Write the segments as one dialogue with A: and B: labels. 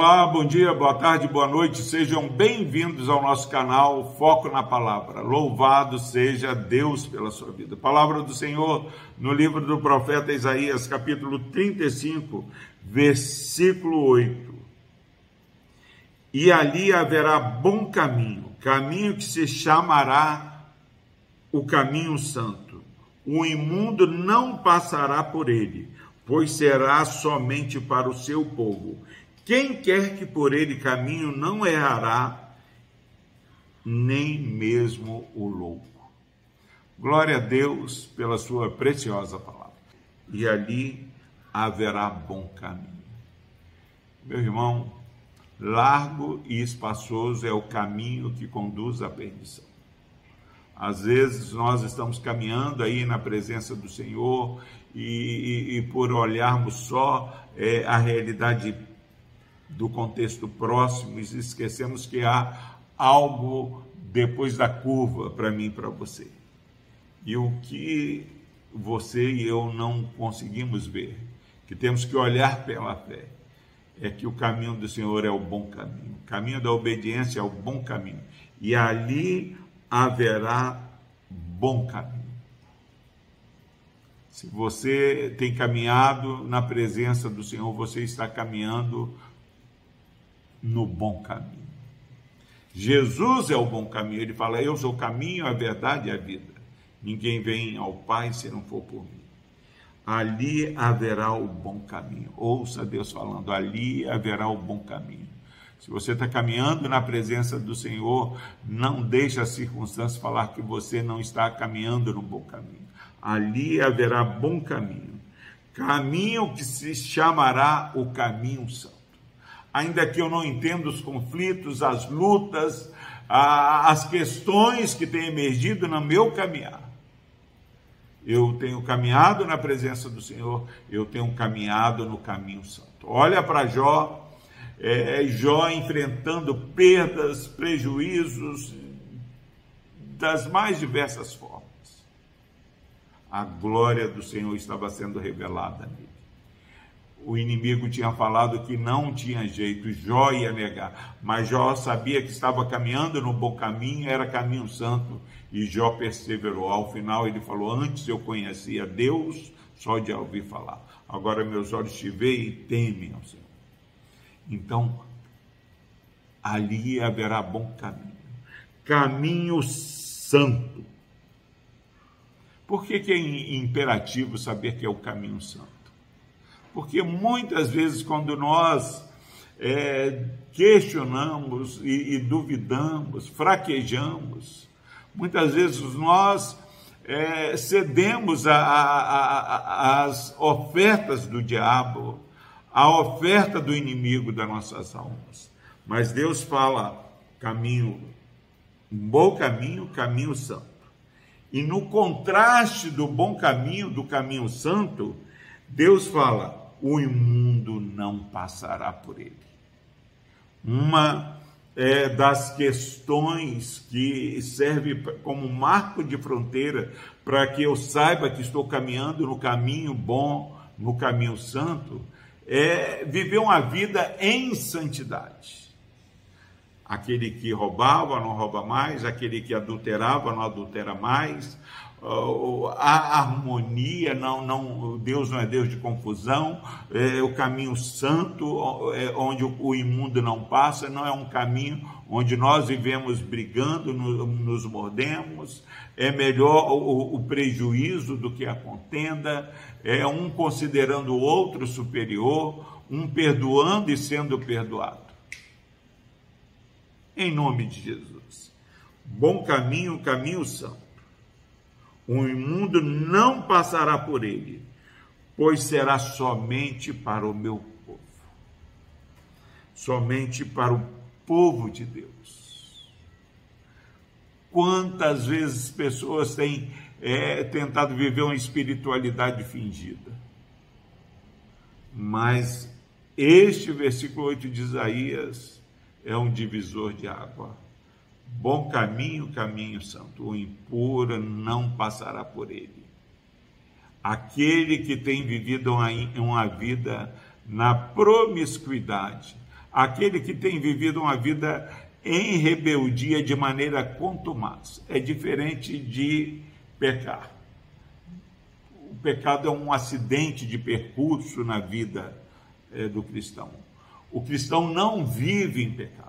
A: Olá, bom dia, boa tarde, boa noite, sejam bem-vindos ao nosso canal Foco na Palavra. Louvado seja Deus pela sua vida. Palavra do Senhor no livro do profeta Isaías, capítulo 35, versículo 8. E ali haverá bom caminho, caminho que se chamará o caminho santo. O imundo não passará por ele, pois será somente para o seu povo quem quer que por ele caminho não errará, nem mesmo o louco. Glória a Deus pela sua preciosa palavra. E ali haverá bom caminho. Meu irmão, largo e espaçoso é o caminho que conduz à perdição. Às vezes nós estamos caminhando aí na presença do Senhor e, e, e por olharmos só é, a realidade do contexto próximo e esquecemos que há algo depois da curva para mim e para você. E o que você e eu não conseguimos ver, que temos que olhar pela fé, é que o caminho do Senhor é o bom caminho. O caminho da obediência é o bom caminho. E ali haverá bom caminho. Se você tem caminhado na presença do Senhor, você está caminhando no bom caminho. Jesus é o bom caminho. Ele fala: Eu sou o caminho, a verdade e a vida. Ninguém vem ao Pai se não for por mim. Ali haverá o bom caminho. Ouça Deus falando: ali haverá o bom caminho. Se você está caminhando na presença do Senhor, não deixe as circunstâncias falar que você não está caminhando no bom caminho. Ali haverá bom caminho. Caminho que se chamará o caminho santo ainda que eu não entenda os conflitos, as lutas, as questões que têm emergido no meu caminhar. Eu tenho caminhado na presença do Senhor, eu tenho caminhado no caminho santo. Olha para Jó, é, é, Jó enfrentando perdas, prejuízos das mais diversas formas. A glória do Senhor estava sendo revelada nele o inimigo tinha falado que não tinha jeito, Jó ia negar, mas Jó sabia que estava caminhando no bom caminho, era caminho santo, e Jó perseverou. Ao final ele falou: Antes eu conhecia Deus só de ouvir falar, agora meus olhos te veem e temem ao Senhor. Então, ali haverá bom caminho, caminho santo. Por que, que é imperativo saber que é o caminho santo? Porque muitas vezes, quando nós é, questionamos e, e, duvidamos, fraquejamos, muitas vezes nós é, cedemos às ofertas do diabo, à oferta do inimigo das nossas almas. Mas Deus fala caminho, um bom caminho, caminho santo. E no contraste do bom caminho, do caminho santo, Deus fala o imundo não passará por ele. Uma é, das questões que serve como marco de fronteira para que eu saiba que estou caminhando no caminho bom, no caminho santo, é viver uma vida em santidade. Aquele que roubava não rouba mais, aquele que adulterava não adultera mais, a harmonia, não, não, Deus não é Deus de confusão, é o caminho santo, é onde o imundo não passa, não é um caminho onde nós vivemos brigando, nos mordemos, é melhor o prejuízo do que a contenda, é um considerando o outro superior, um perdoando e sendo perdoado. Em nome de Jesus. Bom caminho, caminho santo o imundo não passará por ele, pois será somente para o meu povo, somente para o povo de Deus. Quantas vezes pessoas têm é, tentado viver uma espiritualidade fingida, mas este versículo 8 de Isaías é um divisor de água Bom caminho, caminho santo. O impuro não passará por ele. Aquele que tem vivido uma, uma vida na promiscuidade, aquele que tem vivido uma vida em rebeldia de maneira contumaz. É diferente de pecar. O pecado é um acidente de percurso na vida é, do cristão. O cristão não vive em pecado.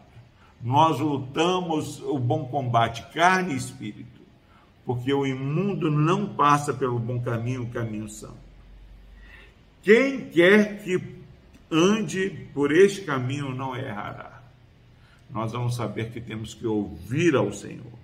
A: Nós lutamos o bom combate, carne e espírito, porque o imundo não passa pelo bom caminho, o caminho santo. Quem quer que ande por este caminho não errará. Nós vamos saber que temos que ouvir ao Senhor.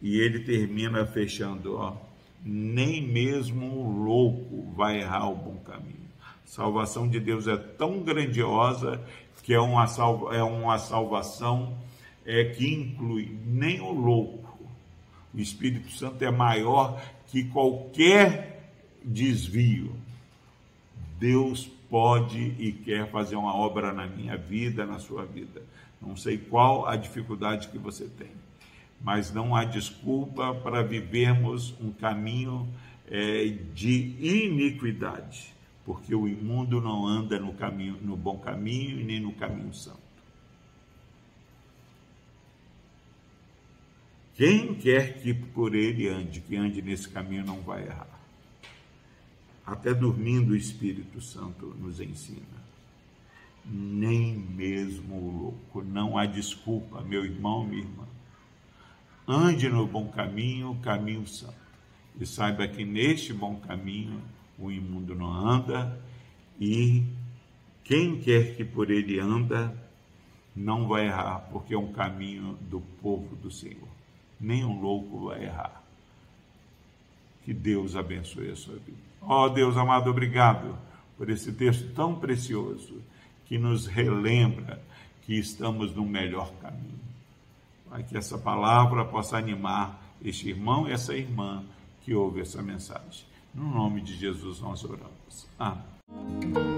A: E ele termina fechando, ó, nem mesmo o louco vai errar o bom caminho. Salvação de Deus é tão grandiosa que é uma, salva, é uma salvação é, que inclui nem o louco. O Espírito Santo é maior que qualquer desvio. Deus pode e quer fazer uma obra na minha vida, na sua vida. Não sei qual a dificuldade que você tem, mas não há desculpa para vivermos um caminho é, de iniquidade porque o imundo não anda no caminho, no bom caminho e nem no caminho santo. Quem quer que por ele ande, que ande nesse caminho, não vai errar. Até dormindo o Espírito Santo nos ensina. Nem mesmo o louco, não há desculpa, meu irmão, minha irmã. Ande no bom caminho, caminho santo. E saiba que neste bom caminho o imundo não anda, e quem quer que por ele anda não vai errar, porque é um caminho do povo do Senhor. Nem um louco vai errar. Que Deus abençoe a sua vida. Ó oh, Deus amado, obrigado por esse texto tão precioso que nos relembra que estamos no melhor caminho. Para que essa palavra possa animar este irmão e essa irmã que ouve essa mensagem. No nome de Jesus nós oramos. Amém.